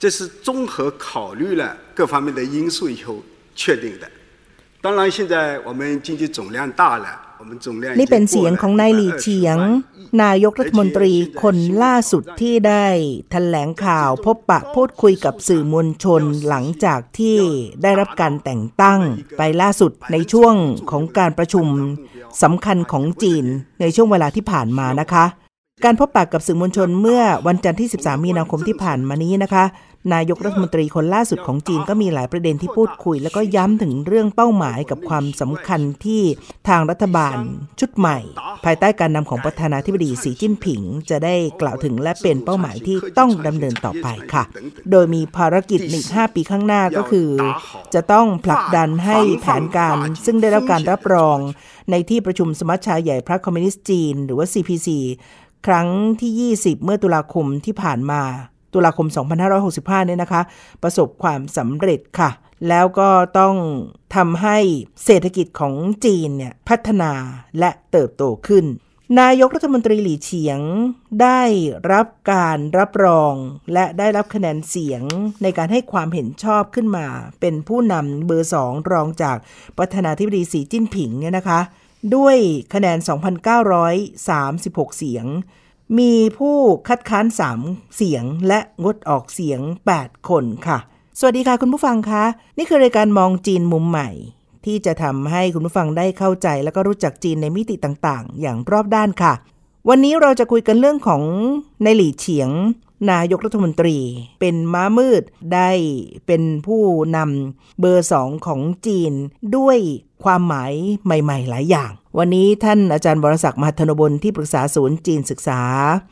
这是综合考虑了各方面的因素以后确定的。当然，现在我们经济总量大了，我们总量นี่เป็นเสียงของนายหลี่เฉียง นายกรัฐมนตรีคนล่าสุดที่ได้แถลงข่าวพบปะพูดคุยกับสื่อมวลชนหลังจากที่ได้รับการแต่งตั้งไปล่าสุดในช่วงของการประชุมสำคัญของจีนในช่วงเวลาที่ผ่านมานะคะ การพบปะกับสื่อมวลชนเมื่อวันจันทร์ที่ 13 มีนาคมที่ผ่านมานี้นะคะ นายกรัฐมนตรีคนล่าสุดของจีนก็มีหลายประเด็นที่พูดคุย แล้วก็ย้ำถึงเรื่องเป้าหมายกับความสำคัญที่ทางรัฐบาลชุดใหม่ ภายใต้การนำของประธานาธิบดีสีจิ้นผิง จะได้กล่าวถึงและเป็นเป้าหมายที่ต้องดำเนินต่อไปค่ะ โดยมีภารกิจอีก 5 ปีข้างหน้าก็คือ จะต้องผลักดันให้แผนการซึ่งได้รับการรับรอง ในที่ประชุมสมัชชาใหญ่พรรคคอมมิวนิสต์จีน หรือว่า CPC ครั้งที่ 20 เมื่อตุลาคมที่ผ่านมา ตุลาคม 2565 เนี่ยนะคะ ประสบความสำเร็จค่ะ แล้วก็ต้องทำให้เศรษฐกิจของจีนเนี่ยพัฒนาและเติบโตขึ้น นายกรัฐมนตรีหลี่เฉียงได้รับการรับรอง และได้รับคะแนนเสียงในการให้ความเห็นชอบขึ้นมา เป็นผู้นำเบอร์สองรองจากประธานาธิบดีสีจิ้นผิงเนี่ยนะคะ ด้วยคะแนน 2,936 เสียง มีผู้คัดค้าน 3 เสียงและงดออกเสียง 8 คนค่ะ สวัสดีค่ะคุณผู้ฟังคะ นี่คือรายการมองจีนมุมใหม่ ที่จะทำให้คุณผู้ฟังได้เข้าใจ และก็รู้จักจีนในมิติต่างๆ อย่างรอบด้านค่ะ วันนี้เราจะคุยกันเรื่องของในหลี่เฉียง นายกรัฐมนตรี เป็นม้ามืดได้เป็นผู้นำเบอร์สองของจีนด้วย ความหมายใหม่ ๆ หลายอย่าง วันนี้ท่านอาจารย์บรศักดิ์มหัทนบลที่ปรึกษาศูนย์จีนศึกษา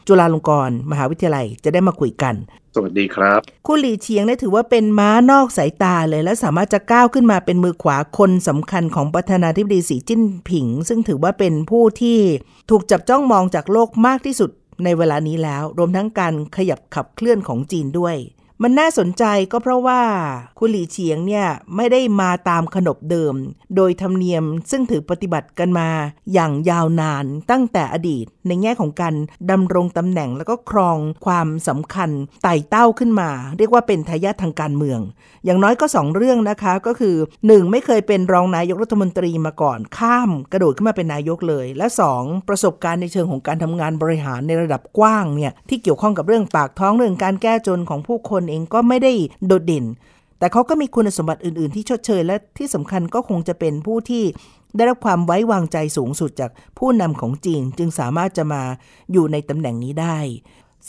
จุฬาลงกรณ์มหาวิทยาลัยจะได้มาคุยกัน สวัสดีครับ คุณหลีเฉียงได้ถือว่าเป็นม้านอกสายตาเลย และสามารถจะก้าวขึ้นมาเป็นมือขวาคนสำคัญของประธานาธิบดีสีจิ้นผิง ซึ่งถือว่าเป็นผู้ที่ถูกจับจ้องมองจากโลกมากที่สุดในเวลานี้แล้ว รวมทั้งการขยับขับเคลื่อนของจีนด้วย มันน่าสนใจก็เพราะว่าคุณหลี่เฉียงเนี่ยไม่ได้มาตามขนบเดิม โดยธรรมเนียมซึ่งถือปฏิบัติกันมาอย่างยาวนานตั้งแต่อดีตในแง่ของการดำรงตำแหน่งแล้วก็ครองความสำคัญไต่เต้าขึ้นมา เรียกว่าเป็นทายาททางการเมือง อย่างน้อยก็ 2 เรื่องนะคะก็คือ 1. ไม่เคยเป็นรองนายกรัฐมนตรีมาก่อน ข้ามกระโดดขึ้นมาเป็นนายกเลย และ 2. ประสบการณ์ในเชิงของการทำงานบริหารในระดับกว้างเนี่ยที่เกี่ยวข้องกับเรื่องปากท้องเรื่องการแก้จนของผู้คนเองก็ไม่ได้โดดเด่นแต่เขาก็มีคุณสมบัติอื่น ๆ ที่ชดเชยและที่สำคัญก็คงจะเป็นผู้ที่ ได้รับความไว้วางใจสูงสุดจากผู้นำของจีนจึงสามารถจะมาอยู่ในตำแหน่งนี้ได้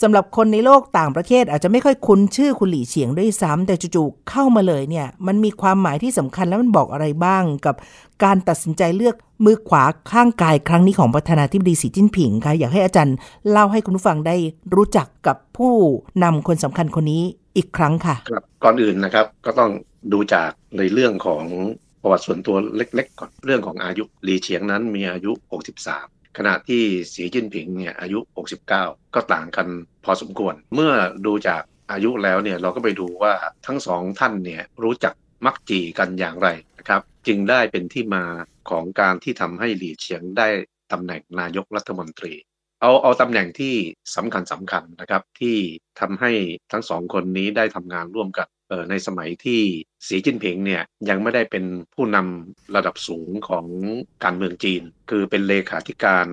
สำหรับคนในโลกต่างประเทศอาจจะไม่ค่อยคุ้นชื่อคุณหลี่เฉียงด้วยซ้ำแต่จู่ๆเข้ามาเลยเนี่ย มันมีความหมายที่สำคัญแล้วมันบอกอะไรบ้างกับการตัดสินใจเลือกมือขวาข้างกายครั้งนี้ของประธานาธิบดีสีจิ้นผิงคะอยากให้อาจารย์เล่าให้คุณผู้ฟังได้รู้จักกับผู้นำคนสำคัญคนนี้อีกครั้งค่ะครับก่อนอื่นนะครับก็ต้องดูจากในเรื่องของ ประวัติส่วนตัวเล็กๆก่อนเรื่องของอายุหลีเฉียงนั้นมีอายุ 63 ขณะที่สีจิ้นผิงเนี่ยอายุ 69 ก็ต่างกันพอสมควร เมื่อดูจากอายุแล้วเนี่ยเราก็ไปดูว่าทั้งสองท่านเนี่ยรู้จักมักจีกันอย่างไรนะครับจึงได้เป็นที่มาของการที่ทำให้หลีเฉียงได้ตำแหน่งนายกรัฐมนตรี เอาเอาตำแหน่งที่สำคัญสำคัญนะครับที่ทำให้ทั้งสองคนนี้ได้ทำงานร่วมกัน ในสมัยที่สีจิ้นผิงเนี่ยยังไม่ได้เป็นผู้นำระดับสูงของการเมืองจีน คือเป็นเลขาธิการ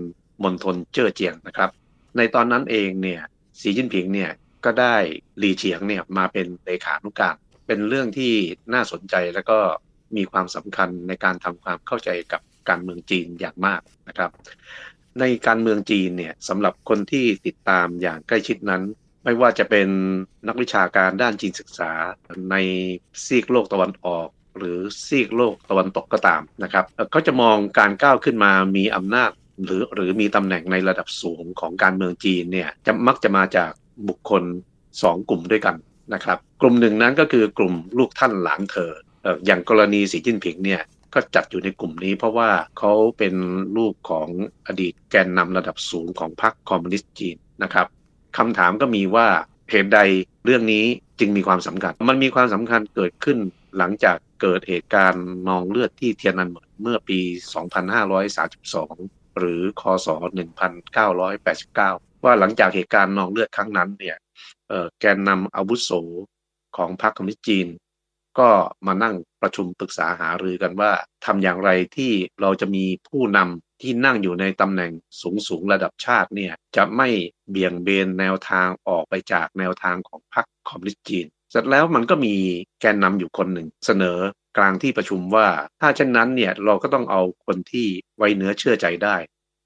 มณฑลเจ้อเจียงนะครับ ในตอนนั้นเองเนี่ยสีจิ้นผิงเนี่ยก็ได้หลีเฉียงเนี่ยมาเป็นเลขานุการ เป็นเรื่องที่น่าสนใจแล้วก็มีความสำคัญในการทำความเข้าใจกับการเมืองจีนอย่างมากนะครับ ในการเมืองจีนเนี่ยสำหรับคนที่ติดตามอย่างใกล้ชิดนั้น ไม่ว่าจะเป็นนักวิชาการด้านจีนศึกษาในซีกโลกตะวันออก หรือซีกโลกตะวันตกก็ตามนะครับเขาจะมองการก้าวขึ้นมามีอำนาจ หรือหรือมีตำแหน่งในระดับสูงของการเมืองจีนเนี่ยจะมักจะมาจากบุคคล 2 กลุ่มด้วยกันนะครับกลุ่มหนึ่งนั้นก็คือกลุ่มลูกท่านหลานเธออย่างกรณีสีจิ้นผิงเนี่ยก็จัดอยู่ในกลุ่มนี้เพราะว่าเขาเป็นลูกของอดีตแกนนำระดับสูงของพรรคคอมมิวนิสต์จีนนะครับ คำถามก็มีว่าเหตุใดเรื่องนี้จึงมีความสำคัญ มันมีความสำคัญเกิดขึ้นหลังจากเกิดเหตุการณ์นองเลือดที่เทียนนันเหมินเมื่อปี 2532 หรือคศ 1989 ว่าหลังจากเหตุการณ์นองเลือดครั้งนั้นเนี่ยแกนนำอาวุโสของพรรคคอมมิวนิสต์จีน ก็มานั่งประชุมปรึกษาหารือกันว่าทำอย่างไรที่เราจะมีผู้นำ ที่นั่งอยู่ในตำแหน่งสูงสูงระดับชาติเนี่ยจะไม่เบี่ยงเบนแนวทางออกไปจากแนวทางของพรรคคอมมิวนิสต์จีน เสร็จแล้วมันก็มีแกนนำอยู่คนหนึ่งเสนอกลางที่ประชุมว่า ถ้าเช่นนั้นเนี่ยเราก็ต้องเอาคนที่ไว้เนื้อเชื่อใจได้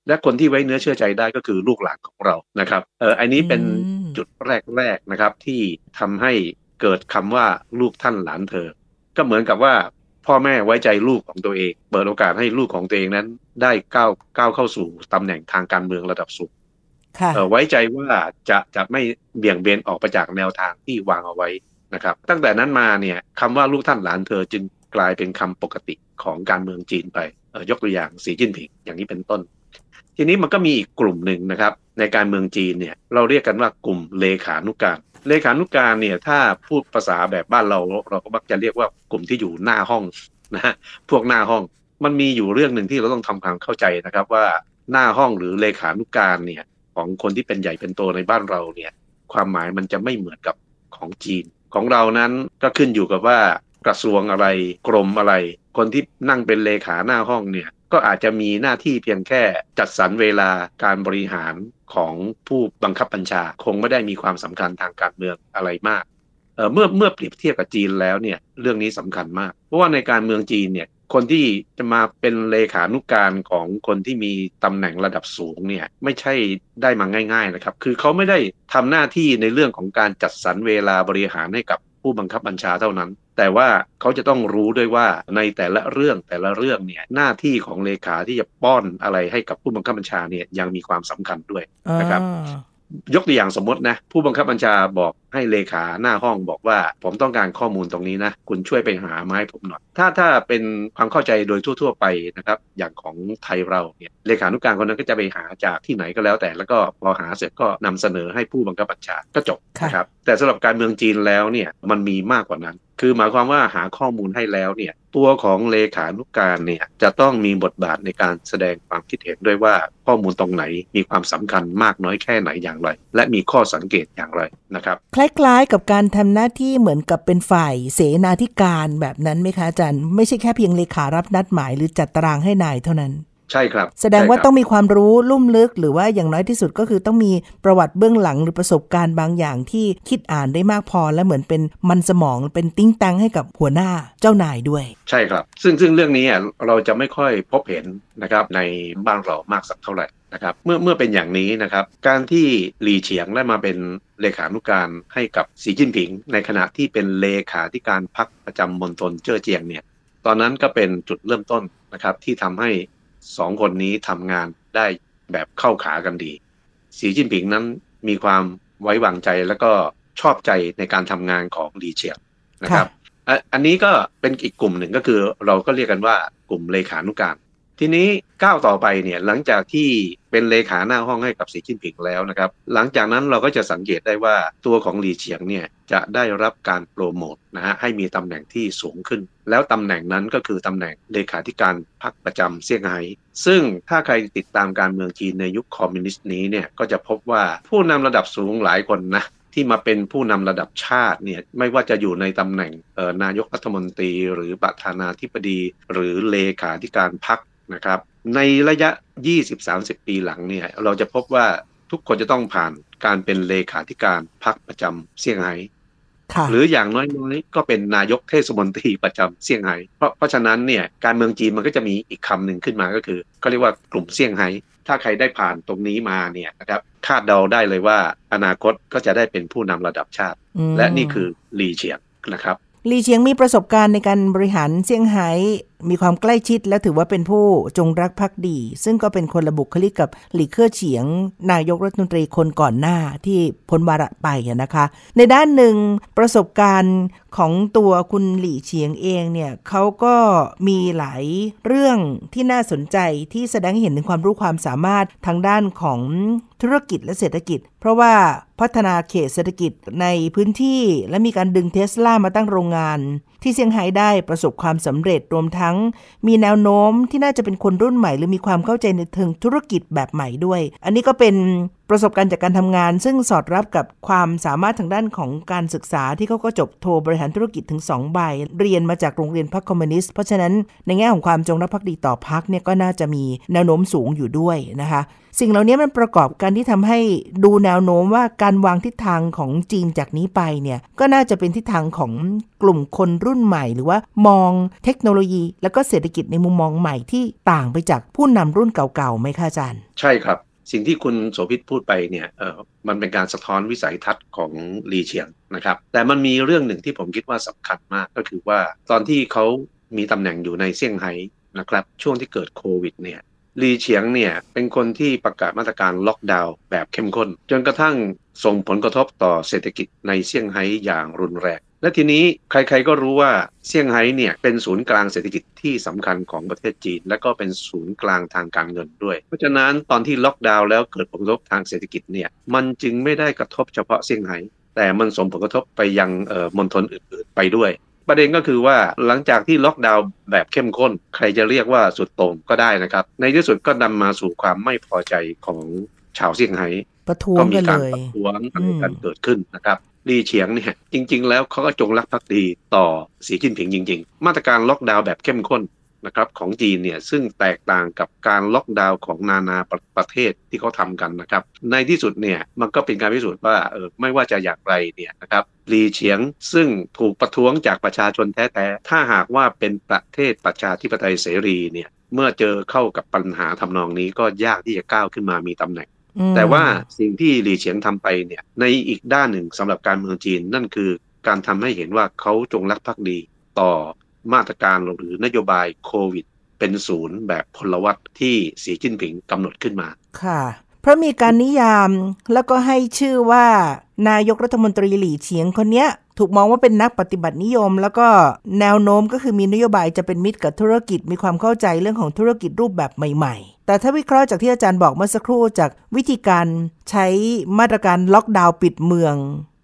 และคนที่ไว้เนื้อเชื่อใจได้ก็คือลูกหลานของเรานะครับเอออันนี้เป็นจุดแรกๆนะครับที่ทำให้เกิดคำว่าลูกท่านหลานเธอ ก็เหมือนกับว่า พ่อแม่ไว้ใจลูกของตัวเอง เปิดโอกาสให้ลูกของตัวเองนั้น ได้ก้าวก้าวเข้าสู่ตำแหน่งทางการเมืองระดับสูงไว้ใจว่าจะจะไม่เบี่ยงเบนออกไปจากแนวทางที่วางเอาไว้นะครับ ตั้งแต่นั้นมาเนี่ยคำว่าลูกท่านหลานเธอจึงกลายเป็นคำปกติของการเมืองจีนไปยกตัวอย่างสีจิ้นผิงอย่างนี้เป็นต้น ทีนี้มันก็มีอีกกลุ่มหนึ่งนะครับ ในการเมืองจีนเนี่ยเราเรียกกันว่ากลุ่มเลขานุการ เลขานุการเนี่ยถ้าพูดภาษาแบบบ้านเราเราก็มักจะเรียกว่ากลุ่มที่อยู่หน้าห้องนะฮะพวกหน้าห้องมันมีอยู่เรื่องหนึ่งที่เราต้องทำความเข้าใจนะครับว่าหน้าห้องหรือเลขานุการเนี่ยของคนที่เป็นใหญ่เป็นโตในบ้านเราเนี่ยความหมายมันจะไม่เหมือนกับของจีน ของเรานั้นก็ขึ้นอยู่กับว่ากระทรวงอะไรกรมอะไร คนที่นั่งเป็นเลขาหน้าห้องเนี่ยก็อาจจะมีหน้าที่เพียงแค่จัดสรรเวลาการบริหาร ของผู้บังคับบัญชาคงไม่ได้มีความสำคัญทางการเมืองอะไรมากเเมื่อเมื่อเปรียบเทียบกับจีนแล้วเนี่ยเรื่องนี้สำคัญมาก เพราะว่าในการเมืองจีนเนี่ยคนที่จะมาเป็นเลขานุกการของคนที่มีตำแหน่งระดับสูงเนี่ยไม่ใช่ได้มาง่าย ๆนะครับ คือเขาไม่ได้ทำหน้าที่ในเรื่องของการจัดสรรเวลาบริหารให้กับผู้บังคับบัญชาเท่านั้น แต่ว่าเขาจะต้องรู้ด้วยว่าในแต่ละเรื่องแต่ละเรื่องเนี่ยหน้าที่ของเลขาที่จะป้อนอะไรให้กับผู้บังคับบัญชาเนี่ยยังมีความสำคัญด้วยนะครับยกตัวอย่างสมมตินะ ผู้บังคับบัญชาบอกให้เลขาหน้าห้องบอกว่า ผมต้องการข้อมูลตรงนี้นะ คุณช่วยไปหาไม้ผมหน่อย ถ้าถ้าเป็นความเข้าใจโดยทั่ว ๆ ไปนะครับ อย่างของไทยเราเนี่ยเลขานุการคนนั้นก็จะไปหาจากที่ไหนก็แล้วแต่ แล้วก็พอหาเสร็จก็นำเสนอให้ผู้บังคับบัญชาก็จบนะครับแต่สำหรับการเมืองจีนแล้วเนี่ยมันมีมากกว่านั้นคือหมายความว่าหาข้อมูลให้แล้วเนี่ย ตัวของเลขานุกการเนี่ยจะต้องมีบทบาทในการแสดงความคิดเห็นด้วยว่าข้อมูลตรงไหนมีความสำคัญมากน้อยแค่ไหนอย่างไร และมีข้อสังเกตอย่างไรนะครับ คล้ายๆ กับการทำหน้าที่เหมือนกับเป็นฝ่ายเสนาธิการแบบนั้นไหมคะอาจารย์ ไม่ใช่แค่เพียงเลขารับนัดหมายหรือจัดตารางให้นายเท่านั้น ใช่ครับ แสดงว่าต้องมีความรู้ลุ่มลึก หรือว่าอย่างน้อยที่สุดก็คือต้องมีประวัติเบื้องหลังหรือประสบการณ์บางอย่างที่คิดอ่านได้มากพอ และเหมือนเป็นมันสมองเป็นติ้งตังให้กับหัวหน้าเจ้านายด้วย ใช่ครับ ซึ่งซึ่งเรื่องนี้เราจะไม่ค่อยพบเห็นนะครับในบ้านเรามากสักเท่าไหร่นะครับเมื่อเมื่อเป็นอย่างนี้นะครับการที่หลีเฉียงได้มาเป็นเลขานุการให้กับสีจิ้นผิง ในขณะที่เป็นเลขาธิการพักประจำมณฑลเจ้อเจียงเนี่ยตอนนั้นก็เป็นจุดเริ่มต้นนะครับที่ทำให้ สองคนนี้ทำงานได้แบบเข้าขากันดี สีจิ้นผิงนั้นมีความไว้วางใจแล้วก็ชอบใจในการทำงานของหลีเฉียงนะครับ อันนี้ก็เป็นอีกกลุ่มหนึ่งก็คือเราก็เรียกกันว่ากลุ่มเลขานุการ ทีนี้ก้าวต่อไปเนี่ยหลังจากที่เป็นเลขาหน้าห้องให้กับสีจิ้นผิงแล้วนะครับ หลังจากนั้นเราก็จะสังเกตได้ว่าตัวของหลีเฉียงเนี่ยจะได้รับการโปรโมทนะฮะให้มีตำแหน่งที่สูงขึ้น แล้วตำแหน่งนั้นก็คือตำแหน่งเลขาธิการพรรคประจำเซี่ยงไฮ้ซึ่งถ้าใครติดตามการเมืองจีนในยุคคอมมิวนิสต์นี้เนี่ยก็จะพบว่าผู้นำระดับสูงหลายคนนะที่มาเป็นผู้นำระดับชาติเนี่ยไม่ว่าจะอยู่ในตำแหน่งนายกรัฐมนตรี หรือประธานาธิบดี หรือเลขาธิการพรรค นะครับ ในระยะ 20-30 ปีหลังเนี่ยเราจะพบว่าทุกคนจะต้องผ่านการเป็นเลขาธิการพรรคประจำเซี่ยงไฮ้หรืออย่างน้อยๆก็เป็นนายกเทศมนตรีประจำเซี่ยงไฮ้เพราะเพราะฉะนั้นเนี่ยการเมืองจีนมันก็จะมีอีกคำหนึ่งขึ้นมาก็คือก็เรียกว่ากลุ่มเซี่ยงไฮ้ถ้าใครได้ผ่านตรงนี้มาเนี่ยนะครับคาดเดาได้เลยว่าอนาคตก็จะได้เป็นผู้นำระดับชาติ และนี่คือหลีเฉียงนะครับหลีเฉียงมีประสบการณ์ในการบริหารเซี่ยงไฮ้ มีความใกล้ชิดและถือว่าเป็นผู้จงรักภักดี ซึ่งก็เป็นคนระบุคลิกกับหลีเค่อเฉียง นายกรัฐมนตรีคนก่อนหน้าที่พ้นวาระไปนะคะ ในด้านหนึ่งประสบการณ์ของตัวคุณหลี่เฉียงเองเนี่ยเขาก็มีหลายเรื่องที่น่าสนใจที่แสดงให้เห็นถึงความรู้ความสามารถทางด้านของธุรกิจและเศรษฐกิจ เพราะว่าพัฒนาเขตเศรษฐกิจในพื้นที่และมีการดึงเทสลามาตั้งโรงงาน ที่เซี่ยงไฮ้ได้ประสบความสำเร็จรวมทั้ง มีแนวโน้มที่น่าจะเป็นคนรุ่นใหม่ หรือมีความเข้าใจในเทิงธุรกิจแบบใหม่ด้วย อันนี้ก็เป็น ประสบการณ์จากการทำงาน ซึ่งสอดรับกับความสามารถทางด้านของการศึกษาที่เขาก็จบโทบริหารธุรกิจถึง 2 ใบ เรียนมาจากโรงเรียนพรรคคอมมิวนิสต์เพราะฉะนั้นในแง่ของความจงรักภักดีต่อพรรคเนี่ยก็น่าจะมีแนวโน้มสูงอยู่ด้วยนะคะ สิ่งเหล่านี้มันประกอบกันที่ทำให้ดูแนวโน้มว่าการวางทิศทางของจีนจากนี้ไปเนี่ยก็น่าจะเป็นทิศทางของกลุ่มคนรุ่นใหม่ หรือว่ามองเทคโนโลยี แล้วก็เศรษฐกิจในมุมมองใหม่ที่ต่างไปจากผู้นำรุ่นเก่าๆไหมคะอาจารย์ ใช่ครับ สิ่งที่คุณโสภิตพูดไปเนี่ยเออมันเป็นการสะท้อนวิสัยทัศน์ของลีเฉียงนะครับ แต่มันมีเรื่องหนึ่งที่ผมคิดว่าสำคัญมากก็คือว่าตอนที่เขามีตำแหน่งอยู่ในเซี่ยงไฮ้นะครับช่วงที่เกิดโควิดเนี่ยลีเฉียงเนี่ยเป็นคนที่ประกาศมาตรการล็อกดาวน์แบบเข้มข้น จนกระทั่งส่งผลกระทบต่อเศรษฐกิจในเซี่ยงไฮ้อย่างรุนแรง และทีนี้ใครๆก็รู้ว่าเซี่ยงไฮ้เนี่ยเป็นศูนย์กลางเศรษฐกิจที่สำคัญของประเทศจีน และก็เป็นศูนย์กลางทางการเงินด้วย เพราะฉะนั้นตอนที่ล็อกดาวน์แล้วเกิดผลกระทบทางเศรษฐกิจเนี่ยมันจึงไม่ได้กระทบเฉพาะเซี่ยงไฮ้แต่มันส่งผลกระทบไปยังมณฑลอื่นๆไปด้วย ประเด็นก็คือว่าหลังจากที่ล็อกดาวน์แบบเข้มข้น ใครจะเรียกว่าสุดโต่งก็ได้นะครับ ในที่สุดก็นำมาสู่ความไม่พอใจของชาวเซี่ยงไฮ้ประท้วงกันเลยประท้วงกันเกิดขึ้นนะครับ ลีเฉียงเนี่ยจริง ๆ แล้วเขาก็จงรักภักดีต่อสีจิ้นผิงจริง ๆ มาตรการล็อกดาวน์แบบเข้มข้นนะครับของจีนเนี่ยซึ่งแตกต่างกับการล็อกดาวน์ของนานาประประเทศที่เขาทากันนะครับในที่สุดเนี่ยมันก็เป็นการพิสูจน์ว่าเออไม่ว่าจะอย่างไรเนี่ยนะครับลีเฉียงซึ่งถูกประท้วงจากประชาชนแท้ๆถ้าหากว่าเป็นประเทศประชาธิปไตยเสรีเนี่ยเมื่อเจอเข้ากับปัญหาทำนองนี้ก็ยากที่จะก้าวขึ้นมามีตำแหน่ง แต่ว่าสิ่งที่หลีเฉียงทำไปเนี่ยในอีกด้านหนึ่งสำหรับการเมืองจีนนั่นคือการทำให้เห็นว่าเขาจงรักภักดีต่อมาตรการหรือนโยบายโควิด เป็นศูนย์แบบพลวัตที่สีจิ้นผิงกำหนดขึ้นมา ค่ะ เพราะมีการนิยามแล้วก็ให้ชื่อว่านายกรัฐมนตรีหลี่เฉียงคนเนี้ย ถูกมองว่าเป็นนักปฏิบัตินิยม แล้วก็แนวโน้มก็คือมีนโยบายจะเป็นมิตรกับธุรกิจ มีความเข้าใจเรื่องของธุรกิจรูปแบบใหม่ ๆ แต่ถ้าวิเคราะห์จากที่อาจารย์บอกเมื่อสักครู่จากวิธีการใช้มาตรการล็อกดาวน์ปิดเมือง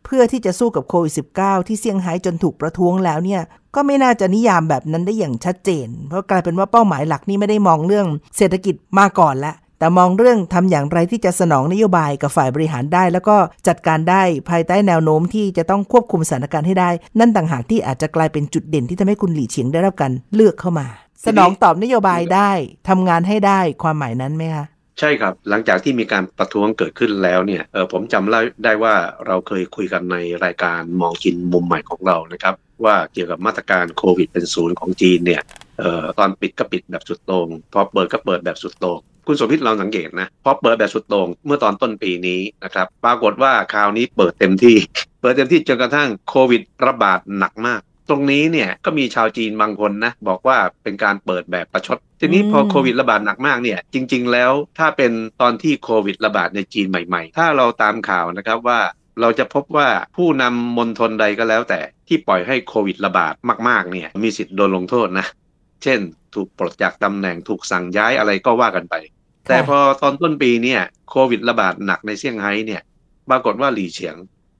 เพื่อที่จะสู้กับโควิด -19 ที่เซี่ยงไฮ้จนถูกประท้วงแล้วเนี่ยก็ไม่น่าจะนิยามแบบนั้นได้อย่างชัดเจน เพราะกลายเป็นว่าเป้าหมายหลักนี่ไม่ได้มองเรื่องเศรษฐกิจมาก่อนละ แต่มองเรื่องทำอย่างไรที่จะสนองนโยบายกับฝ่ายบริหารได้ แล้วก็จัดการได้ภายใต้แนวโน้มที่จะต้องควบคุมสถานการณ์ให้ได้ นั่นต่างหากที่อาจจะกลายเป็นจุดเด่นที่ทำให้คุณหลี่เฉียงได้รับการเลือกเข้ามา สนองตอบนโยบายได้ทำงานให้ได้ความหมายนั้นไหมคะใช่ครับ หลังจากที่มีการประท้วงเกิดขึ้นแล้วเนี่ยเออผมจำได้ว่าเราเคยคุยกันในรายการมองจีนมุมใหม่ของเรานะครับ ว่าเกี่ยวกับมาตรการโควิดเป็นศูนย์ของจีนเนี่ยเออตอนปิดก็ปิดแบบสุดโตง่งพอเปิดก็เปิดแบบสุดโตง่ง คุณสมพิษเราสังเกตนะพอเปิดแบบสุดโตง่งเมื่อตอนต้นปีนี้นะครับ ปรากฏว่าคราวนี้เปิดเต็มที่ เปิดเต็มที่จนกระทั่งโควิดระบาดหนักมากตรงนี้เนี่ยก็มีชาวจีนบางคนนะบอกว่าเป็นการเปิดแบบประชด ทีนี้พอโควิดระบาดหนักมากเนี่ยจริง ๆ แล้วถ้าเป็นตอนที่โควิดระบาดในจีนใหม่ ๆ ถ้าเราตามข่าวนะครับว่าเราจะพบว่าผู้นำมณฑลใดก็แล้วแต่ที่ปล่อยให้โควิดระบาดมากๆเนี่ยมีสิทธิ์โดนลงโทษนะ เช่น ถูกปลดจากตำแหน่งถูกสั่งย้ายอะไรก็ว่ากันไป แต่พอตอนต้นปีเนี่ยโควิดระบาดหนักในเซี่ยงไฮ้เนี่ยปรากฏว่าหลี่เฉียง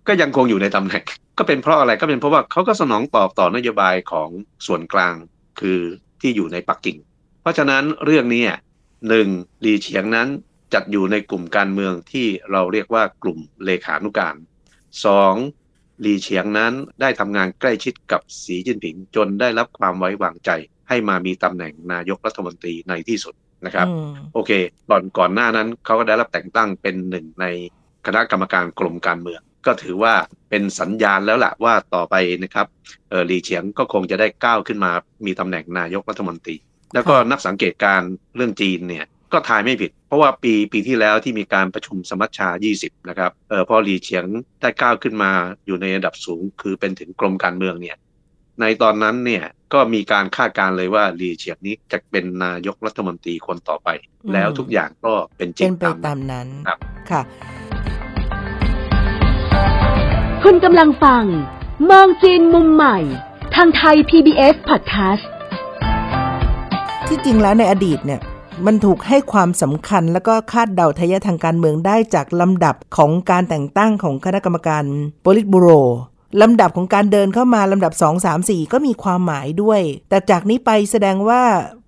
ก็ยังคงอยู่ในตำแหน่ง ก็เป็นเพราะอะไรก็เป็นเพราะว่าเขาก็สนองตอบต่อนโยบายของส่วนกลางคือที่อยู่ในปักกิ่ง เพราะฉะนั้นเรื่องนี้หนึ่งลีเฉียงนั้นจัดอยู่ในกลุ่มการเมืองที่เราเรียกว่ากลุ่มเลขานุการสองลีเฉียงนั้นได้ทำงานใกล้ชิดกับสีจิ้นผิงจนได้รับความไว้วางใจ ให้มามีตำแหน่งนายกรัฐมนตรีในที่สุด นะครับ โอเคก่อนก่อนหน้านั้นเขาก็ได้รับแต่งตั้งเป็นหนึ่งในคณะกรรมการกลุ่มการเมือง ก็ถือว่าเป็นสัญญาณแล้วล่ะว่าต่อไปนะครับเออหลีเฉียงก็คงจะได้ก้าวขึ้นมามีตำแหน่งนายกรัฐมนตรี แล้วก็นักสังเกตการเรื่องจีนเนี่ยก็ทายไม่ผิด เพราะว่าปีปีที่แล้วที่มีการประชุมสมัชชา 20 นะครับเออพอหลีเฉียงได้ก้าวขึ้นมาอยู่ในระดับสูง คือเป็นถึงกรมการเมืองเนี่ย ในตอนนั้นเนี่ยก็มีการคาดการเลยว่าลีเฉียงนี้จะเป็นนายกรัฐมนตรีคนต่อไป แล้วทุกอย่างก็เป็นจริเป็งนไปตามนั้นครับค่ะ คุณกำลังฟัง มองจีนมุมใหม่ ทางไทย PBS Podcast ที่จริงแล้วในอดีตเนี่ยมันถูกให้ความสำคัญแล้วก็คาดเดาทายะทางการเมืองได้จากลำดับของการแต่งตั้งของคณะกรรมการโปลิตบูโร ลำดับของการเดินเข้ามาลำดับ 2 3 4 ก็มีความหมายด้วย แต่จากนี้ไปแสดงว่า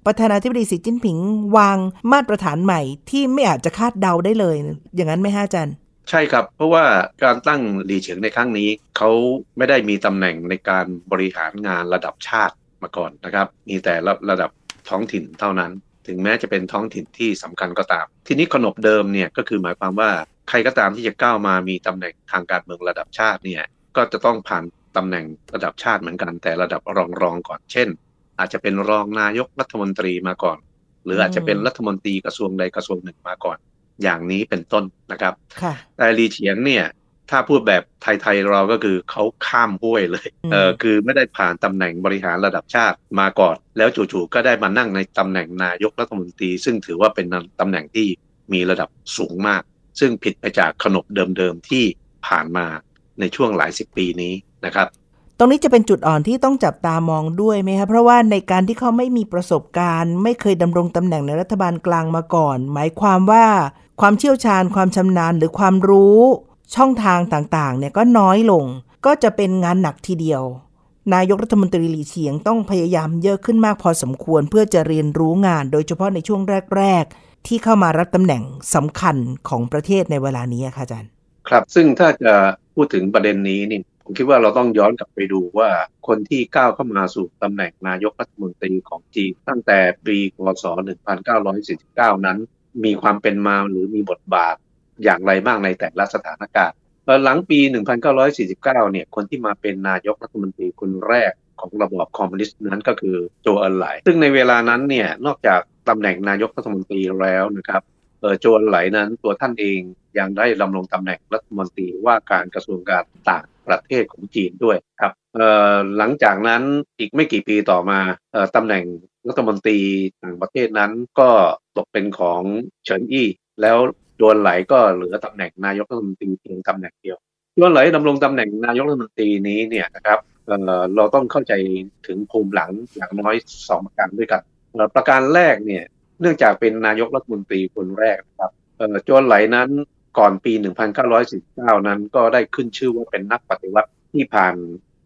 ประธานาธิบดีสีจิ้นผิงวางมาตรฐานใหม่ที่ไม่อาจจะคาดเดาได้เลย อย่างนั้นไหมฮะอาจารย์ใช่ครับ เพราะว่าการตั้งหลีเฉียงในครั้งนี้ เขาไม่ได้มีตำแหน่งในการบริหารงานระดับชาติมาก่อนนะครับ มีแต่ระระดับท้องถิ่นเท่านั้น ถึงแม้จะเป็นท้องถิ่นที่สำคัญก็ตาม ทีนี้ขนบเดิมเนี่ยก็คือหมายความว่าใครก็ตามที่จะก้าวมามีตำแหน่งทางการเมืองระดับชาติเนี่ย ก็จะต้องผ่านตำแหน่งระดับชาติเหมือนกัน แต่ระดับรองรองๆก่อน เช่น อาจจะเป็นรองนายกรัฐมนตรีมาก่อน หรืออาจจะเป็นรัฐมนตรีกระทรวงใดกระทรวงหนึ่งมาก่อน อย่างนี้เป็นต้นนะครับค่ะแต่ลีเฉียงเนี่ย ถ้าพูดแบบไทยๆเราก็คือเขาข้ามห้วยเลยอืมเออคือไม่ได้ผ่านตำแหน่งบริหารระดับชาติมาก่อน แล้วจู่ๆก็ได้มานั่งในตำแหน่งนายกรัฐมนตรี ซึ่งถือว่าเป็นตำแหน่งที่มีระดับสูงมาก ซึ่งผิดไปจากขนบเดิมๆที่ผ่านมา ในช่วงหลายสิบปีนี้นะครับ ตรงนี้จะเป็นจุดอ่อนที่ต้องจับตามองด้วยไหมคะเพราะว่าในการที่เขาไม่มีประสบการณ์ ไม่เคยดำรงตำแหน่งในรัฐบาลกลางมาก่อน หมายความว่าความเชี่ยวชาญความชำนาญหรือความรู้ช่องทางต่างๆเนี่ยก็น้อยลง ก็จะเป็นงานหนักทีเดียว นายกรัฐมนตรีหลีเฉียงต้องพยายามเยอะขึ้นมากพอสมควรเพื่อจะเรียนรู้งาน โดยเฉพาะในช่วงแรก ๆ ที่เข้ามารับตำแหน่งสำคัญของประเทศในเวลานี้อะค่ะอาจารย์ ครับซึ่งถ้าจะ พูดถึงประเด็นนี้นี่ผมคิดว่าเราต้องย้อนกลับไปดูว่าคนที่ก้าวเข้ามาสู่ตำแหน่งนายกรัฐมนตรีของจีนตั้งแต่ปีคศ1949 นั้น มีความเป็นมาหรือมีบทบาทอย่างไรบ้างในแต่ละสถานการณ์หลังปี 1949 เนี่ย คนที่มาเป็นนายกรัฐมนตรีคนแรกของระบอบคอมมิวนิสต์นั้นก็คือโจเอันไหล ซึ่งในเวลานั้นเนี่ย นอกจากตำแหน่งนายกรัฐมนตรีแล้วนะครับ โจรไหลนั้นตัวท่านเองยังได้ดำรงตำแหน่งรัฐมนตรีว่าการกระทรวงการต่างประเทศของจีนด้วยครับเอ่อหลังจากนั้นอีกไม่กี่ปีต่อมาเอ่อตำแหน่งรัฐมนตรีต่างประเทศนั้นก็ตกเป็นของเฉินอี้ แล้วโจรไหลก็เหลือตำแหน่งนายกรัฐมนตรีเพียงตำแหน่งเดียวโจรไหลดำรงตำแหน่งนายกรัฐมนตรีนี้เนี่ยนะครับเอ่อเราต้องเข้าใจถึงภูมิหลังอย่างน้อยสองประการด้วยกันเอ่อประการแรกเนี่ย เนื่องจากเป็นนายกรัฐมนตรีคนแรกนะครับเอ่อโจรไหลนั้นก่อนปี 1949 นั้นก็ได้ขึ้นชื่อว่าเป็นนักปฏิวัติที่ผ่าน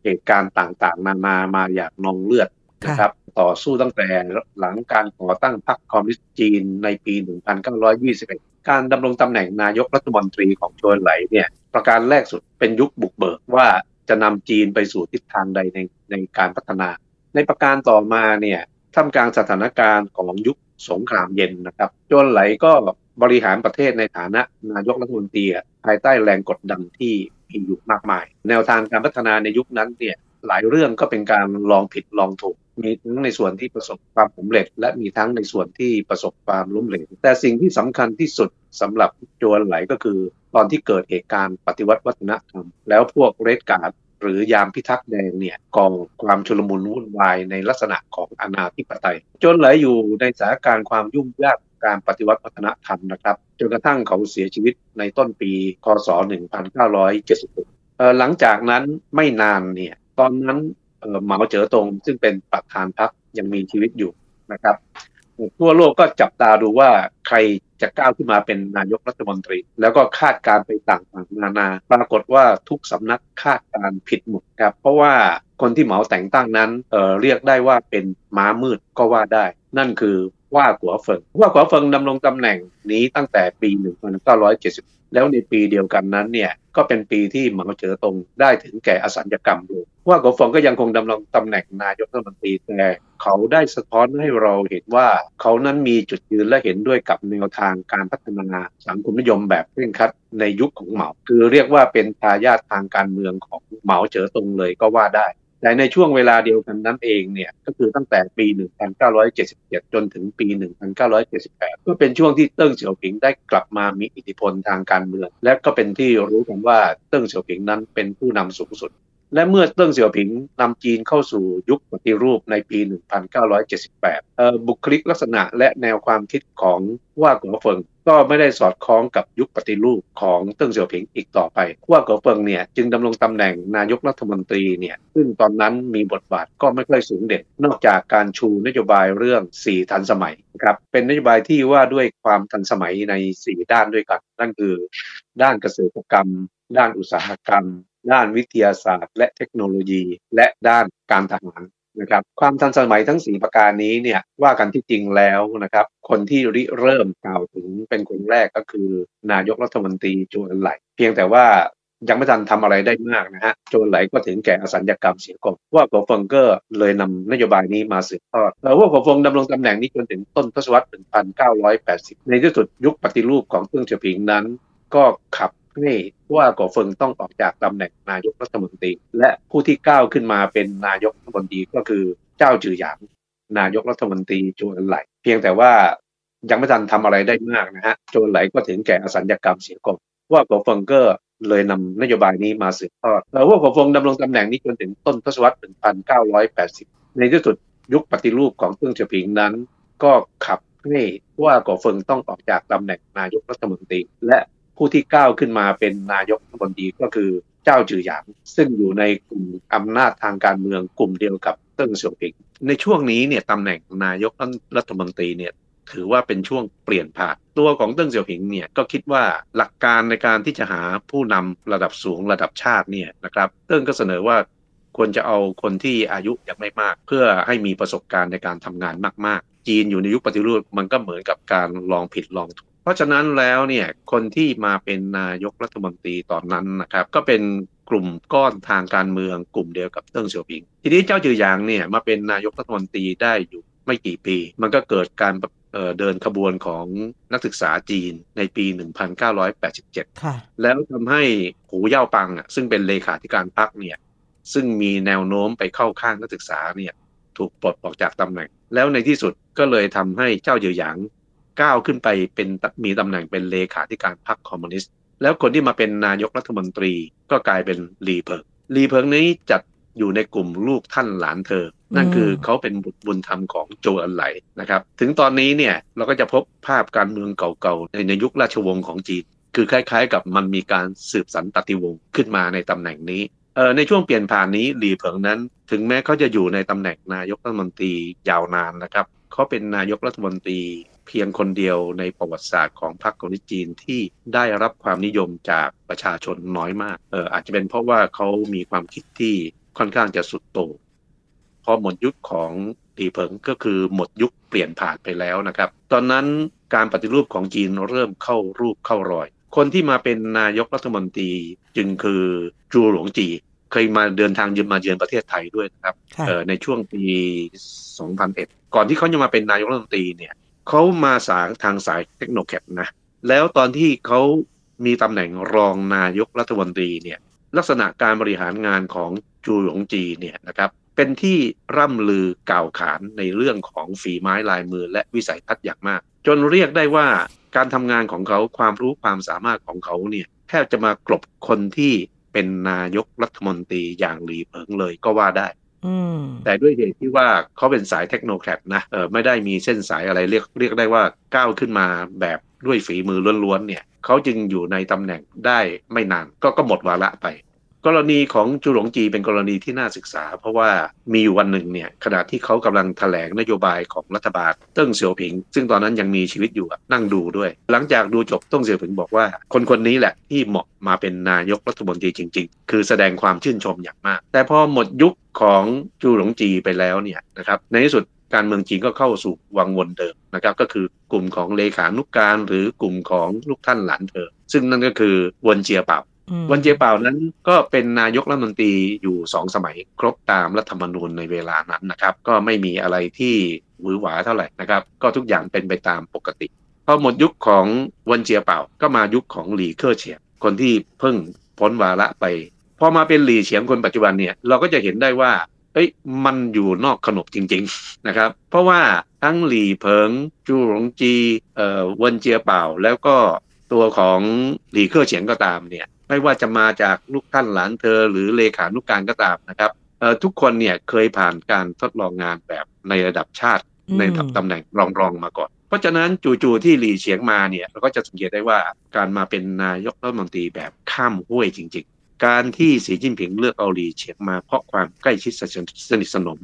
เหตุการณ์ต่างๆ นานามาอย่างนองเลือดนะครับต่อสู้ตั้งแต่หลังการก่อตั้งพรรคคอมมิวนิสต์จีนในปี 1921 การดำรงตำแหน่งนายกรัฐมนตรีของโจรไหลเนี่ยประการแรกสุดเป็นยุคบุกเบิกว่าจะนำจีนไปสู่ทิศทางใดในในการพัฒนา ในประการต่อมาเนี่ยท่ามกลางสถานการณ์ของยุคสงครามเย็นนะครับจนไหลก็บริหารประเทศในฐานะนายกรัฐมนตรีภายใต้แรงกดดันที่มีอยู่มากมาย แนวทางการพัฒนาในยุคนั้นเนี่ยหลายเรื่องก็เป็นการลองผิดลองถูก มีทั้งในส่วนที่ประสบความสำเร็จ และมีทั้งในส่วนที่ประสบความล้มเหลวแต่สิ่งที่สำคัญที่สุดสำหรับโจนไหลก็คือ ตอนที่เกิดเหตุการณ์ปฏิวัติวัฒนธรรม แล้วพวกเรดการ์ด หรือยามพิทักษ์แดงเนี่ยก่อความชุลมุนวุ่นวายในลักษณะของอนาธิปไตย จนไหลอยู่ในสถานการณ์ความยุ่งยากการปฏิวัติวัฒนธรรมนะครับจนกระทั่งเขาเสียชีวิตในต้นปีคศ 1976เอ่อหลังจากนั้นไม่นานเนี่ยตอนนั้นเอ่อเหมาเจ๋อตงซึ่งเป็นประธานพรรคยังมีชีวิตอยู่นะครับทั่วโลกก็จับตาดูว่า ใครจะก้าวขึ้นมาเป็นนายกรัฐมนตรี แล้วก็คาดการไปต่างๆนานา ปรากฏว่าทุกสำนักคาดการผิดหมดครับ เพราะว่าคนที่เหมาแต่งตั้งนั้นเเรียกได้ว่าเป็นม้ามืดก็ว่าได้ นั่นคือว่ากัวเฟิงว่ากัวเฟิงดำรงตำแหน่งนี้ตั้งแต่ปี 1970 แล้วในปีเดียวกันนั้นเนี่ยก็เป็นปีที่เหมาเจ๋อตงได้ถึงแก่อสัญญกรรมลงว่ากัวเฟิงก็ยังคงดำรงตำแหน่งนายกรัฐมนตรีแต่ เขาได้สะท้อนให้เราเห็นว่าเขานั้นมีจุดยืนและเห็นด้วยกับแนวทางการพัฒนาสังคมนิยมแบบเคร่งครัดในยุคของเหมา คือเรียกว่าเป็นทายาททางการเมืองของเหมาเจ๋อตงเลยก็ว่าได้แต่ในช่วงเวลาเดียวกันนั้นเองเนี่ยก็คือตั้งแต่ปี 1977 จนถึงปี 1978 ก็เป็นช่วงที่เติ้งเสี่ยวผิงได้กลับมามีอิทธิพลทางการเมือง และก็เป็นที่รู้กันว่าเติ้งเสี่ยวผิงนั้นเป็นผู้นำสูงสุด และเมื่อเติ้งเสี่ยวผิงนำจีนเข้าสู่ยุคปฏิรูปในปี 1978 บุคลิกลักษณะและแนวความคิดของฮว่ากั๋วเฟิงก็ไม่ได้สอดคล้องกับยุคปฏิรูปของเติ้งเสี่ยวผิงอีกต่อไป ฮว่ากั๋วเฟิงเนี่ยจึงดำรงตำแหน่งนายกรัฐมนตรีเนี่ยซึ่งตอนนั้นมีบทบาทก็ไม่ค่อยสูงเด่น นอกจากการชูนโยบายเรื่อง 4 ทันสมัยครับเป็นนโยบายที่ว่าด้วยความทันสมัยใน 4 ด้านด้วยกัน นั่นคือ ด้านเกษตรกรรม ด้านอุตสาหกรรม ด้านวิทยาศาสตร์ และเทคโนโลยี และด้านการทหารนะครับความทันสมัยทั้ง 4 ประการนี้เนี่ยว่ากันที่จริงแล้วนะครับคนที่ริเริ่มกล่าวถึงเป็นคนแรกก็คือ นายกรัฐมนตรีโจนไหล เพียงแต่ว่ายังไม่ทันทำอะไรได้มากนะฮะโจนไหลก็ถึงแก่อสัญญกรรมเสียก่อนว่ากัวฟงเกอร์เลยนำนโยบายนี้มาสืบทอดแล้วว่ากัวฟงดำรงตำแหน่งนี้จนถึงต้นทศวรรษ 1980 ในที่สุดยุคปฏิรูปของเติ้งเฉียวผิงนั้น ก็ขับ ให้ว่าก่อเฟิงต้องออกจากตำแหน่งนายกรัฐมนตรี และผู้ที่ก้าวขึ้นมาเป็นนายกรัฐมนตรีก็คือเจ้าจือหยางนายกรัฐมนตรีโจนไหล เพียงแต่ว่ายังไม่ทันทำอะไรได้มากนะฮะโจนไหลก็ถึงแก่อสัญญกรรมเสียก่อนว่าก่อเฟิงก็เลยนำนโยบายนี้มาสืบทอดแล้วว่าก่อเฟิงดำรงตำแหน่งนี้จนถึงต้นทศวรรษ 1980 ในที่สุดยุคปฏิรูปของเติ้งเสี่ยวผิงนั้น ก็ขับให้ฮว่ากั๋วเฟิงต้องออกจากตำแหน่งนายกรัฐมนตรี และ ผู้ที่ก้าวขึ้นมาเป็นนายกรัฐมนตรีก็คือจ้าวจื่อหยาง ซึ่งอยู่ในกลุ่มอำนาจทางการเมืองกลุ่มเดียวกับเติ้งเสี่ยวผิง ในช่วงนี้เนี่ยตำแหน่งนายกรัฐมนตรีเนี่ยถือว่าเป็นช่วงเปลี่ยนผ่านตัวของเติ้งเสี่ยวผิงเนี่ยก็คิดว่าหลักการในการที่จะหาผู้นำระดับสูงระดับชาติเนี่ยนะครับ เติ้งก็เสนอว่าควรจะเอาคนที่อายุยังไม่มาก เพื่อให้มีประสบการณ์ในการทำงานมาก ๆ จีนอยู่ในยุคปฏิรูปมันก็เหมือนกับการลองผิดลองถูก เพราะฉะนั้นแล้วเนี่ยคนที่มาเป็นนายกรัฐมนตรีตอนนั้นนะครับก็เป็นกลุ่มก้อนทางการเมืองกลุ่มเดียวกับเติ้งเสี่ยวผิง ทีนี้เจ้าจือหยางเนี่ยมาเป็นนายกรัฐมนตรีได้อยู่ไม่กี่ปี มันก็เกิดการเดินขบวนของนักศึกษาจีนในปี 1987 แล้วทำให้หูเย่าปังอะซึ่งเป็นเลขาธิการพรรคเนี่ยซึ่งมีแนวโน้มไปเข้าข้างนักศึกษาเนี่ยถูกปลดออกจากตำแหน่ง แล้วในที่สุดก็เลยทำให้เจ้าเยือหยาง ก้าวขึ้นไปเป็นมีตำแหน่งเป็นเลขาธิการพรรคคอมมิวนิสต์ แล้วคนที่มาเป็นนายกรัฐมนตรีก็กลายเป็นลีเพิงลีเพิงนี้จัดอยู่ในกลุ่มลูกท่านหลานเธอ นั่นคือเขาเป็นบุตรบุญธรรมของโจอันไหลนะครับ ถึงตอนนี้เนี่ยเราก็จะพบภาพการเมืองเก่าๆ ในในยุคราชวงศ์ของจีน คือคล้ายๆ กับมันมีการสืบสันตติวงศ์ขึ้นมาในตำแหน่งนี้เอ่อในช่วงเปลี่ยนผ่านนี้หลีเผิงนั้น ถึงแม้เขาจะอยู่ในตำแหน่งนายกรัฐมนตรียาวนานนะครับเขาเป็นนายกรัฐมนตรี เพียงคนเดียวในประวัติศาสตร์ของพรรคคอมมิวนิสต์จีนที่ได้รับความนิยมจากประชาชนน้อยมากเอออาจจะเป็นเพราะว่าเขามีความคิดที่ค่อนข้างจะสุดโต่งพอหมดยุคของตีเผิงก็คือหมดยุคเปลี่ยนผ่านไปแล้วนะครับ ตอนนั้นการปฏิรูปของจีนเริ่มเข้ารูปเข้ารอย คนที่มาเป็นนายกรัฐมนตรีจึงคือจูหลวงจีเคยมาเดินทางยืมมาเยือนประเทศไทยด้วยนะครับในช่วงปี 2001 ก่อนที่เขาจะมาเป็นนายกรัฐมนตรีเนี่ย เขามาสายทางสายเทคโนแคดนะ แล้วตอนที่เขามีตำแหน่งรองนายกรัฐมนตรีเนี่ย ลักษณะการบริหารงานของจูหลงจีเนี่ยนะครับ เป็นที่ร่ำลือกล่าวขานในเรื่องของฝีไม้ลายมือและวิสัยทัศน์อย่างมาก จนเรียกได้ว่าการทำงานของเขาความรู้ความสามารถของเขาเนี่ยแทบจะมากลบคนที่เป็นนายกรัฐมนตรีอย่างหลีเผิงเลยก็ว่าได้ แต่ด้วยเหตุที่ว่าเขาเป็นสายเทคโนแครดนะเออไม่ได้มีเส้นสายอะไรเรียกเรียกได้ว่าก้าวขึ้นมาแบบด้วยฝีมือล้วนๆเนี่ยเขาจึงอยู่ในตำแหน่งได้ไม่นานก็ก็หมดวาระไป กรณีของจูหรงจีเป็นกรณีที่น่าศึกษา เพราะว่ามีอยู่วันหนึ่งเนี่ยขณะที่เขากำลังถแถลงนโยบายของรัฐบาลเติ้งเสี่ยวผิง ซึ่งตอนนั้นยังมีชีวิตอยู่นั่งดูด้วย หลังจากดูจบเติ้งเสี่ยวผิงบอกว่า คนคนนี้แหละที่เหมาะมาเป็นนายกรัฐมนตรีจริง ๆ คือแสดงความชื่นชมอย่างมาก แต่พอหมดยุคของจูหรงจีไปแล้วเนี่ยนะครับในที่สุดการเมืองจีนก็เข้าสู่วังวนเดิมนะครับก็คือกลุ่มของเลขานุการหรือกลุ่มของลูกท่านหลานเธอ ซึ่งนั่นก็คือวนเจียเป่า วันเจียเป่านั้นก็เป็นนายกรัฐมนตรีอยู่สองสมัยครบตามรัฐธรรมนูญในเวลานั้นนะครับ ก็ไม่มีอะไรที่หวือหวาเท่าไหร่นะครับ ก็ทุกอย่างเป็นไปตามปกติพอหมดยุคของวันเจียเป่าก็มายุคของหลี่เคอเฉียงคนที่เพิ่งพ้นวาระไปพอมาเป็นหลี่เฉียงคนปัจจุบันเนี่ยเราก็จะเห็นได้ว่าเอ้ยมันอยู่นอกขนบจริง ๆนะครับ เพราะว่าทั้งหลี่เพิงจูหลงจีเอ่อวินเจียเป่าแล้วก็ตัวของหลี่เคอร์เฉียงก็ตามเนี่ย ไม่ว่าจะมาจากลูกท่านหลานเธอ หรือเลขานุกการก็ตามนะครับทุกคนเนี่ยเคยผ่านการทดลองงานแบบในระดับชาติ ในตำแหน่งรองๆมาก่อน เพราะฉะนั้นจู่ๆที่หลีเฉียงมาเนี่ยเราก็จะสังเกตได้ว่าการมาเป็นนายกรัฐมนตรีแบบข้ามห้วยจริง ๆ การที่สีจิ้นผิงเลือกเอาหลีเฉียงมาเพราะความใกล้ชิดสนิทสนม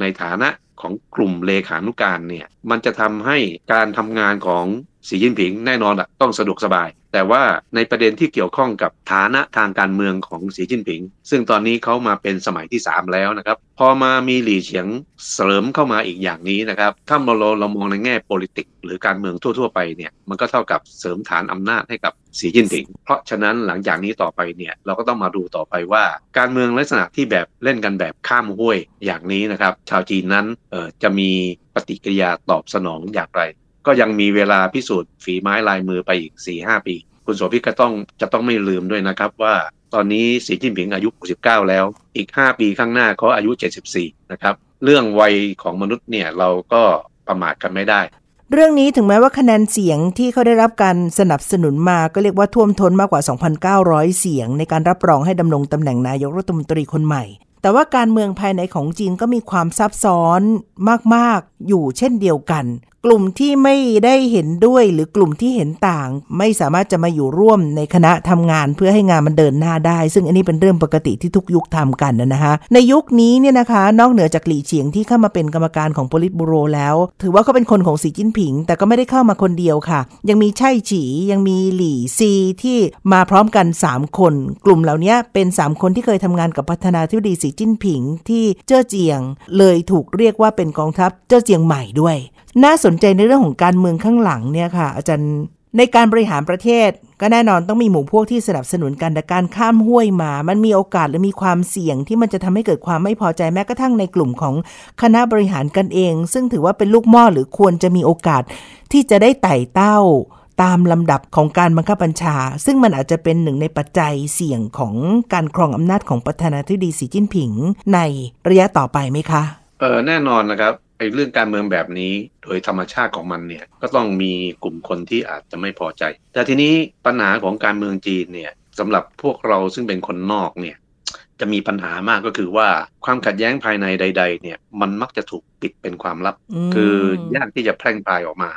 ในฐานะของกลุ่มเลขานุการเนี่ยมันจะทำให้การทำงานของ สีจิ้นผิงแน่นอนละต้องสะดวกสบาย แต่ว่าในประเด็นที่เกี่ยวข้องกับฐานะทางการเมืองของสีจิ้นผิง ซึ่งตอนนี้เขามาเป็นสมัยที่ 3 แล้วนะครับ พอมามีหลี่เฉียงเสริมเข้ามาอีกอย่างนี้นะครับ ถ้าเราเรามองในแง่ politic หรือการเมืองทั่ว ๆ ไปเนี่ยมันก็เท่ากับเสริมฐานอำนาจให้กับสีจิ้นผิง เพราะฉะนั้นหลังจากนี้ต่อไปเนี่ยเราก็ต้องมาดูต่อไปว่า การเมืองลักษณะที่แบบเล่นกันแบบข้ามห้วยอย่างนี้นะครับ ชาวจีนนั้นเออจะมีปฏิกิริยาตอบสนองอย่างไร ก็ยังมีเวลาพิสูจน์ฝีไม้ลายมือไปอีก4-5ปี คุณโสภิตก็ต้องจะต้องไม่ลืมด้วยนะครับว่าตอนนี้สีจิ้นผิงอายุ 69 แล้ว อีก 5 ปีข้างหน้าเขาอายุ 74 นะครับ เรื่องวัยของมนุษย์เนี่ยเราก็ประมาทกันไม่ได้ เรื่องนี้ถึงแม้ว่าคะแนนเสียงที่เขาได้รับการสนับสนุนมาก็เรียกว่าท่วมท้นมากกว่า 2,900 เสียง ในการรับรองให้ดำรงตำแหน่งนายกรัฐมนตรีคนใหม่ แต่ว่าการเมืองภายในของจีนก็มีความซับซ้อนมาก ๆ อยู่เช่นเดียวกัน กลุ่มที่ไม่ได้เห็นด้วยหรือกลุ่มที่เห็นต่าง ไม่สามารถจะมาอยู่ร่วมในคณะทำงานเพื่อให้งานมันเดินหน้าได้ ซึ่งอันนี้เป็นเรื่องปกติที่ทุกยุคทำกันนะคะในยุคนี้เนี่ยนะคะ นอกเหนือจากหลี่เฉียงที่เข้ามาเป็นกรรมการของโพลิตบูโรแล้ว ถือว่าเขาเป็นคนของสีจิ้นผิง แต่ก็ไม่ได้เข้ามาคนเดียวค่ะ ยังมีไช่ฉียังมีหลี่ซีที่มาพร้อมกัน 3 คน กลุ่มเหล่านี้เป็น 3 คนที่เคยทำงานกับพัฒนาธิบดีสีจิ้นผิง ที่เจ้อเจียง เลยถูกเรียกว่าเป็นกองทัพเจ้อเจียงใหม่ด้วย น่าสนใจในเรื่องของการเมืองข้างหลังเนี่ยค่ะ อาจารย์ในการบริหารประเทศ ก็แน่นอนต้องมีหมู่พวกที่สนับสนุนกันแต่การข้ามห้วยมา มันมีโอกาสหรือมีความเสี่ยงที่มันจะทำให้เกิดความไม่พอใจแม้กระทั่งในกลุ่มของคณะบริหารกันเอง ซึ่งถือว่าเป็นลูกหม้อหรือควรจะมีโอกาสที่จะได้ไต่เต้าตามลำดับของการบังคับบัญชา ซึ่งมันอาจจะเป็นหนึ่งในปัจจัยเสี่ยงของการครองอำนาจของประธานาธิบดีสีจิ้นผิงในระยะต่อไปไหมคะ เออแน่นอนนะครับ ไอ้เรื่องการเมืองแบบนี้โดยธรรมชาติของมันเนี่ยก็ต้องมีกลุ่มคนที่อาจจะไม่พอใจ แต่ทีนี้ปัญหาของการเมืองจีนเนี่ยสำหรับพวกเราซึ่งเป็นคนนอกเนี่ยจะมีปัญหามากก็คือว่าความขัดแย้งภายในใด ๆ เนี่ยมันมักจะถูกปิดเป็นความลับ คือยากที่จะแพร่งพรายออกมา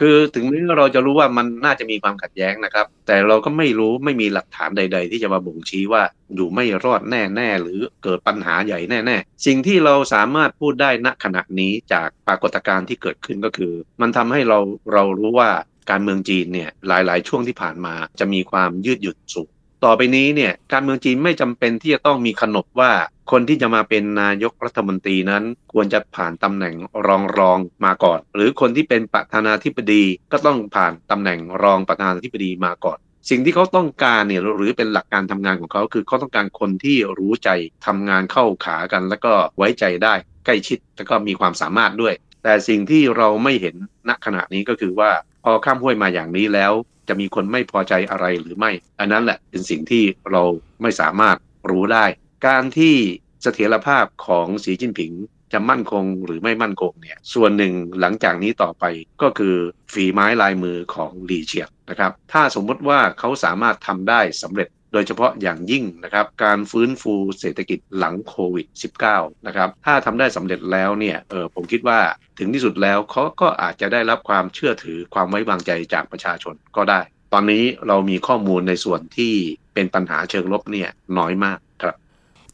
คือถึงแม้เราจะรู้ว่ามันน่าจะมีความขัดแย้งนะครับ แต่เราก็ไม่รู้ไม่มีหลักฐานใด ๆ ที่จะมาบ่งชี้ว่าอยู่ไม่รอดแน่ๆหรือเกิดปัญหาใหญ่แน่ๆสิ่งที่เราสามารถพูดได้ณขณะนี้จากปรากฏการณ์ที่เกิดขึ้นก็คือ มันทำให้เราเรารู้ว่าการเมืองจีนเนี่ยหลายๆ ช่วงที่ผ่านมาจะมีความยืดหยุ่นสูงต่อไปนี้เนี่ยการเมืองจีนไม่จำเป็นที่จะต้องมีขนบว่า คนที่จะมาเป็นนายกรัฐมนตรีนั้น ควรจะผ่านตำแหน่งรองรองมาก่อน หรือคนที่เป็นประธานาธิบดีก็ต้องผ่านตำแหน่งรองประธานาธิบดีมาก่อน สิ่งที่เขาต้องการเนี่ยหรือเป็นหลักการทำงานของเขาคือเขาต้องการคนที่รู้ใจทำงานเข้าขากัน แล้วก็ไว้ใจได้ใกล้ชิดแล้วก็มีความสามารถด้วย แต่สิ่งที่เราไม่เห็นณขณะนี้ก็คือว่าพอข้ามห้วยมาอย่างนี้แล้ว จะมีคนไม่พอใจอะไรหรือไม่ อันนั้นแหละเป็นสิ่งที่เราไม่สามารถรู้ได้ การที่เสถียรภาพของสีจิ้นผิงจะมั่นคงหรือไม่มั่นคงเนี่ยส่วนหนึ่งหลังจากนี้ต่อไปก็คือฝีไม้ลายมือของหลีเฉียงนะครับ ถ้าสมมติว่าเขาสามารถทำได้สำเร็จโดยเฉพาะอย่างยิ่งนะครับการฟื้นฟูเศรษฐกิจหลังโควิด -19 นะครับถ้าทำได้สำเร็จแล้วเนี่ยเออผมคิดว่าถึงที่สุดแล้วเขาก็อาจจะได้รับความเชื่อถือความไว้วางใจจากประชาชนก็ได้ ตอนนี้เรามีข้อมูลในส่วนที่เป็นปัญหาเชิงลบเนี่ยน้อยมาก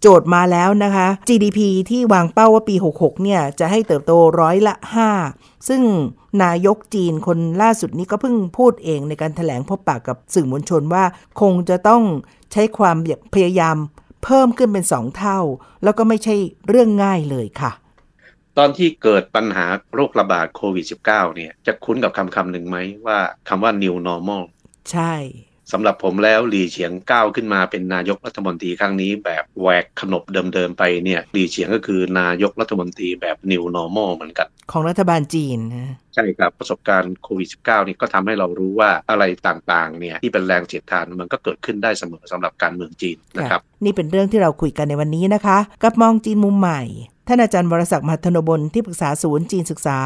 โจทย์มาแล้วนะคะ GDP ที่วางเป้าว่าปี 66 เนี่ย จะให้เติบโตร้อยละ 5 ซึ่งนายกจีนคนล่าสุดนี้ก็เพิ่งพูดเองในการถแถลงพบปากกับสื่อมวลชนว่า คงจะต้องใช้ความพยายามเพิ่มขึ้นเป็นสองเท่า แล้วก็ไม่ใช่เรื่องง่ายเลยค่ะ ตอนที่เกิดปัญหาโรคระบาดโควิด -19 เนี่ย จะคุ้นกับคำคำหนึ่งไหมว่าคำว่า new normal ใช่ สำหรับผมแล้วหลีเฉียงก้าวขึ้นมาเป็นนายกรัฐมนตรีครั้งนี้แบบแหวกขนบเดิมๆไปเนี่ยหลีเฉียงก็คือนายกรัฐมนตรีแบบ new normal เหมือนกัน ของรัฐบาลจีนใช่ครับ ประสบการณ์โควิด -19 นี่ก็ทำให้เรารู้ว่าอะไรต่างๆเนี่ยที่เป็นแรงเสียดทานมันก็เกิดขึ้นได้เสมอสำหรับการเมืองจีนนะครับ นี่เป็นเรื่องที่เราคุยกันในวันนี้นะคะ กับมองจีนมุมใหม่ท่านอาจารย์วรศักดิ์ มหัทธโนบลที่ปรึกษาศูนย์จีนศึกษา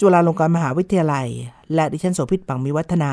จุฬาลงกรณ์มหาวิทยาลัย และดิฉันโสภิต หวังวิวัฒนา